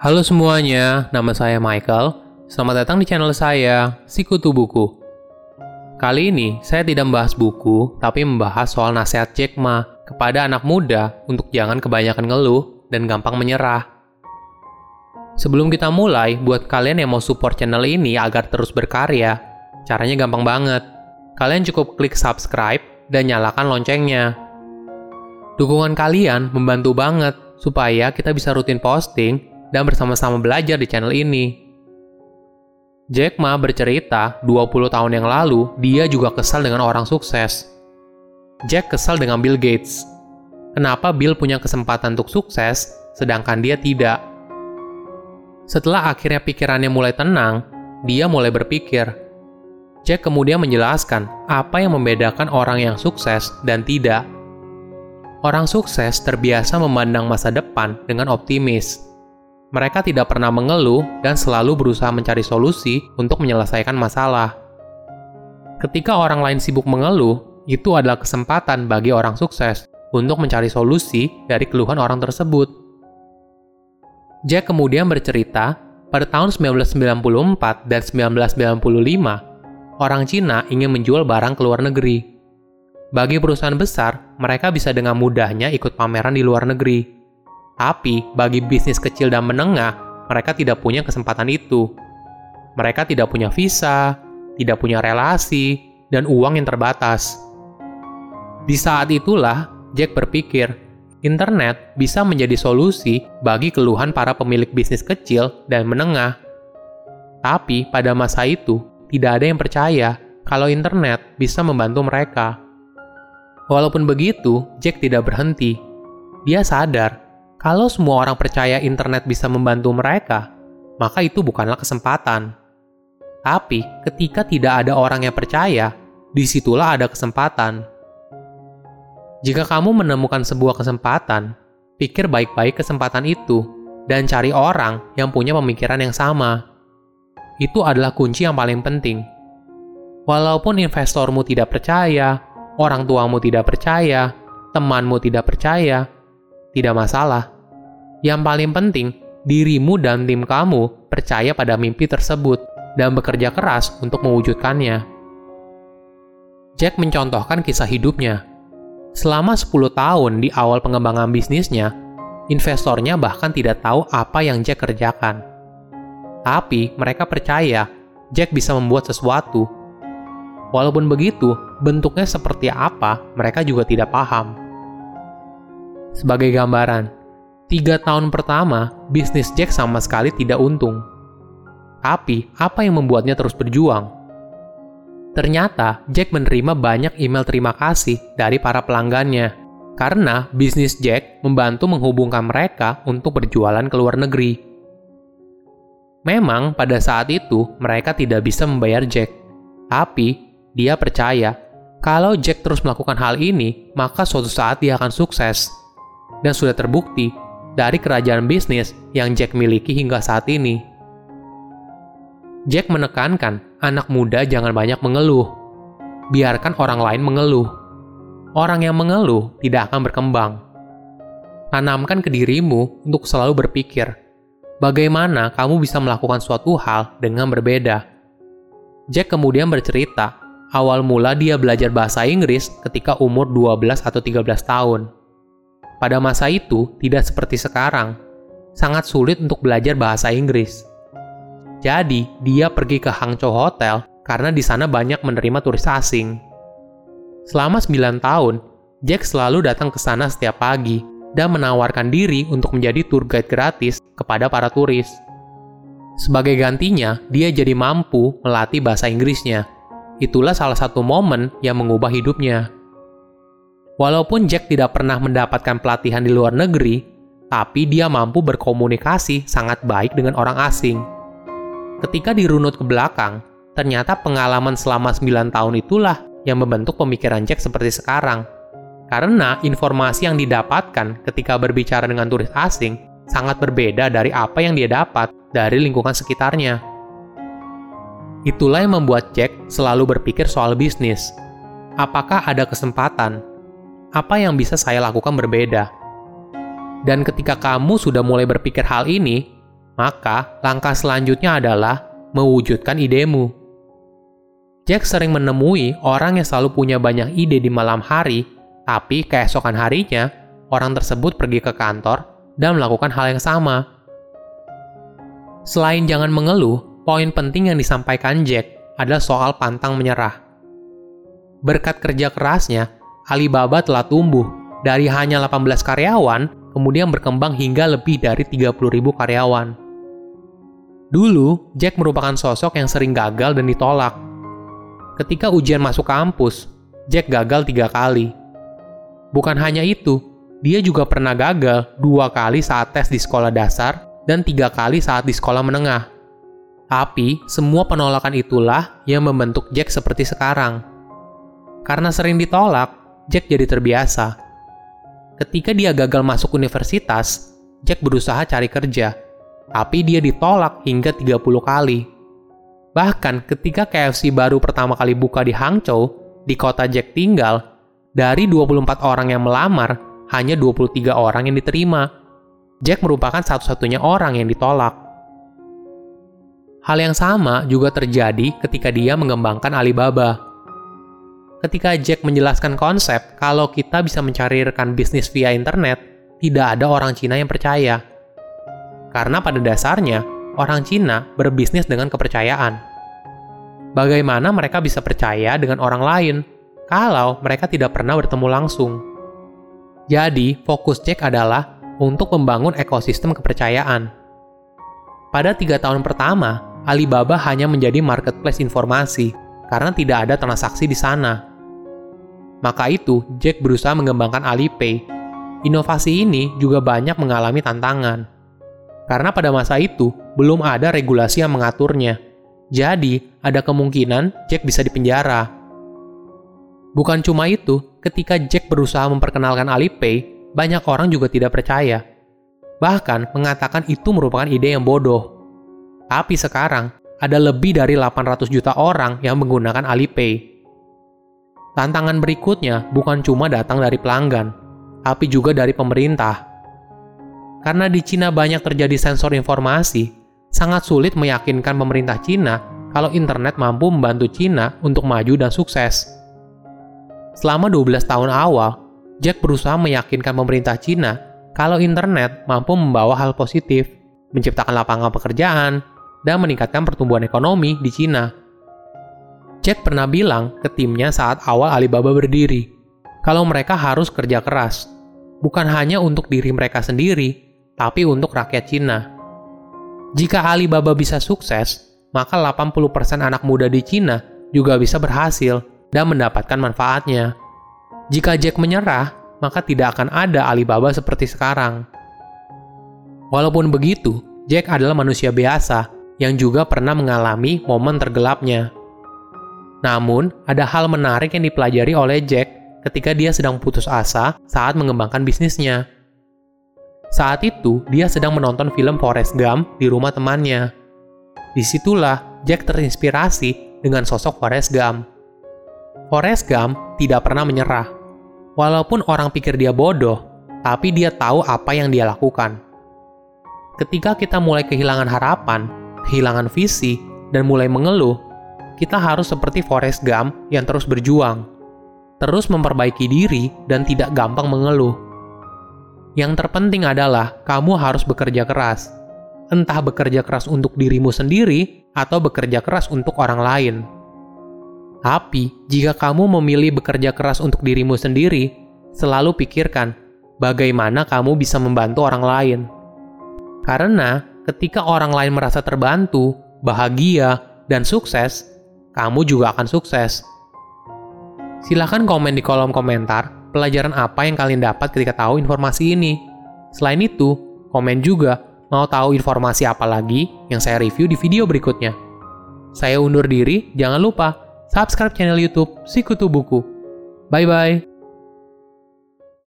Halo semuanya, nama saya Michael. Selamat datang di channel saya, Sikutu Buku. Kali ini, saya tidak membahas buku, tapi membahas soal nasihat Jack Ma kepada anak muda untuk jangan kebanyakan ngeluh dan gampang menyerah. Sebelum kita mulai, buat kalian yang mau support channel ini agar terus berkarya, caranya gampang banget. Kalian cukup klik subscribe dan nyalakan loncengnya. Dukungan kalian membantu banget supaya kita bisa rutin posting dan bersama-sama belajar di channel ini. Jack Ma bercerita 20 tahun yang lalu dia juga kesal dengan orang sukses. Jack kesal dengan Bill Gates. Kenapa Bill punya kesempatan untuk sukses, sedangkan dia tidak? Setelah akhirnya pikirannya mulai tenang, dia mulai berpikir. Jack kemudian menjelaskan apa yang membedakan orang yang sukses dan tidak. Orang sukses terbiasa memandang masa depan dengan optimis mereka tidak pernah mengeluh dan selalu berusaha mencari solusi untuk menyelesaikan masalah. Ketika orang lain sibuk mengeluh, itu adalah kesempatan bagi orang sukses untuk mencari solusi dari keluhan orang tersebut. Jack kemudian bercerita, pada tahun 1994 dan 1995, orang Cina ingin menjual barang ke luar negeri. Bagi perusahaan besar, mereka bisa dengan mudahnya ikut pameran di luar negeri tapi bagi bisnis kecil dan menengah, mereka tidak punya kesempatan itu. Mereka tidak punya visa, tidak punya relasi, dan uang yang terbatas. Di saat itulah, Jack berpikir, internet bisa menjadi solusi bagi keluhan para pemilik bisnis kecil dan menengah. Tapi pada masa itu, tidak ada yang percaya kalau internet bisa membantu mereka. Walaupun begitu, Jack tidak berhenti. Dia sadar kalau semua orang percaya internet bisa membantu mereka, maka itu bukanlah kesempatan. Tapi ketika tidak ada orang yang percaya, di situlah ada kesempatan. Jika kamu menemukan sebuah kesempatan, pikir baik-baik kesempatan itu dan cari orang yang punya pemikiran yang sama. Itu adalah kunci yang paling penting. Walaupun investormu tidak percaya, orang tuamu tidak percaya, temanmu tidak percaya, tidak masalah. Yang paling penting, dirimu dan tim kamu percaya pada mimpi tersebut dan bekerja keras untuk mewujudkannya. Jack mencontohkan kisah hidupnya. Selama 10 tahun di awal pengembangan bisnisnya, investornya bahkan tidak tahu apa yang Jack kerjakan. Tapi mereka percaya Jack bisa membuat sesuatu. Walaupun begitu, bentuknya seperti apa mereka juga tidak paham. Sebagai gambaran, tiga tahun pertama, bisnis Jack sama sekali tidak untung. Tapi, apa yang membuatnya terus berjuang? Ternyata, Jack menerima banyak email terima kasih dari para pelanggannya, karena bisnis Jack membantu menghubungkan mereka untuk berjualan ke luar negeri. Memang, pada saat itu mereka tidak bisa membayar Jack, tapi dia percaya kalau Jack terus melakukan hal ini, maka suatu saat dia akan sukses dan sudah terbukti dari kerajaan bisnis yang Jack miliki hingga saat ini. Jack menekankan anak muda jangan banyak mengeluh. Biarkan orang lain mengeluh. Orang yang mengeluh tidak akan berkembang. Tanamkan ke dirimu untuk selalu berpikir, bagaimana kamu bisa melakukan suatu hal dengan berbeda. Jack kemudian bercerita, awal mula dia belajar bahasa Inggris ketika umur 12 atau 13 tahun pada masa itu tidak seperti sekarang. Sangat sulit untuk belajar bahasa Inggris. Jadi, dia pergi ke Hangzhou Hotel karena di sana banyak menerima turis asing. Selama 9 tahun, Jack selalu datang ke sana setiap pagi dan menawarkan diri untuk menjadi tour guide gratis kepada para turis. Sebagai gantinya, dia jadi mampu melatih bahasa Inggrisnya. Itulah salah satu momen yang mengubah hidupnya. Walaupun Jack tidak pernah mendapatkan pelatihan di luar negeri, tapi dia mampu berkomunikasi sangat baik dengan orang asing. Ketika dirunut ke belakang, ternyata pengalaman selama 9 tahun itulah yang membentuk pemikiran Jack seperti sekarang. Karena informasi yang didapatkan ketika berbicara dengan turis asing sangat berbeda dari apa yang dia dapat dari lingkungan sekitarnya. Itulah yang membuat Jack selalu berpikir soal bisnis. Apakah ada kesempatan apa yang bisa saya lakukan berbeda. Dan ketika kamu sudah mulai berpikir hal ini, Maka, langkah selanjutnya adalah mewujudkan idemu. Jack sering menemui orang yang selalu punya banyak ide di malam hari, tapi keesokan harinya, orang tersebut pergi ke kantor dan melakukan hal yang sama. Selain jangan mengeluh, poin penting yang disampaikan Jack adalah soal pantang menyerah. Berkat kerja kerasnya, Alibaba telah tumbuh dari hanya 18 karyawan, kemudian berkembang hingga lebih dari 30.000 karyawan. Dulu, Jack merupakan sosok yang sering gagal dan ditolak. Ketika ujian masuk kampus, Jack gagal tiga kali. Bukan hanya itu, dia juga pernah gagal dua kali saat tes di sekolah dasar dan tiga kali saat di sekolah menengah. Tapi, semua penolakan itulah yang membentuk Jack seperti sekarang. Karena sering ditolak, Jack jadi terbiasa. Ketika dia gagal masuk universitas, Jack berusaha cari kerja, tapi dia ditolak hingga 30 kali. Bahkan ketika KFC baru pertama kali buka di Hangzhou, di kota Jack tinggal, dari 24 orang yang melamar, hanya 23 orang yang diterima. Jack merupakan satu-satunya orang yang ditolak. Hal yang sama juga terjadi ketika dia mengembangkan Alibaba ketika Jack menjelaskan konsep kalau kita bisa mencari rekan bisnis via internet, tidak ada orang Cina yang percaya. Karena pada dasarnya, orang Cina berbisnis dengan kepercayaan. Bagaimana mereka bisa percaya dengan orang lain kalau mereka tidak pernah bertemu langsung? Jadi, fokus Jack adalah untuk membangun ekosistem kepercayaan. Pada tiga tahun pertama, Alibaba hanya menjadi marketplace informasi karena tidak ada transaksi di sana. Maka itu, Jack berusaha mengembangkan Alipay. Inovasi ini juga banyak mengalami tantangan. Karena pada masa itu, belum ada regulasi yang mengaturnya. Jadi, ada kemungkinan Jack bisa dipenjara. Bukan cuma itu, ketika Jack berusaha memperkenalkan Alipay, banyak orang juga tidak percaya. Bahkan mengatakan itu merupakan ide yang bodoh. Tapi sekarang, ada lebih dari 800 juta orang yang menggunakan Alipay. Tantangan berikutnya bukan cuma datang dari pelanggan, tapi juga dari pemerintah. Karena di Cina banyak terjadi sensor informasi, sangat sulit meyakinkan pemerintah Cina kalau internet mampu membantu Cina untuk maju dan sukses. Selama 12 tahun awal, Jack berusaha meyakinkan pemerintah Cina kalau internet mampu membawa hal positif, menciptakan lapangan pekerjaan, dan meningkatkan pertumbuhan ekonomi di Cina. Jack pernah bilang ke timnya saat awal Alibaba berdiri, kalau mereka harus kerja keras, bukan hanya untuk diri mereka sendiri, tapi untuk rakyat Cina. Jika Alibaba bisa sukses, maka 80% anak muda di Cina juga bisa berhasil dan mendapatkan manfaatnya. Jika Jack menyerah, maka tidak akan ada Alibaba seperti sekarang. Walaupun begitu, Jack adalah manusia biasa yang juga pernah mengalami momen tergelapnya. Namun, ada hal menarik yang dipelajari oleh Jack ketika dia sedang putus asa saat mengembangkan bisnisnya. Saat itu, dia sedang menonton film Forrest Gump di rumah temannya. Di situlah Jack terinspirasi dengan sosok Forrest Gump. Forrest Gump tidak pernah menyerah. Walaupun orang pikir dia bodoh, tapi dia tahu apa yang dia lakukan. Ketika kita mulai kehilangan harapan, kehilangan visi, dan mulai mengeluh, kita harus seperti Forrest Gump yang terus berjuang, terus memperbaiki diri dan tidak gampang mengeluh. Yang terpenting adalah kamu harus bekerja keras. Entah bekerja keras untuk dirimu sendiri atau bekerja keras untuk orang lain. Tapi, jika kamu memilih bekerja keras untuk dirimu sendiri, selalu pikirkan bagaimana kamu bisa membantu orang lain. Karena ketika orang lain merasa terbantu, bahagia, dan sukses, kamu juga akan sukses. Silahkan komen di kolom komentar pelajaran apa yang kalian dapat ketika tahu informasi ini. Selain itu, komen juga mau tahu informasi apa lagi yang saya review di video berikutnya. Saya undur diri, jangan lupa subscribe channel YouTube Sikutu Buku. Bye bye.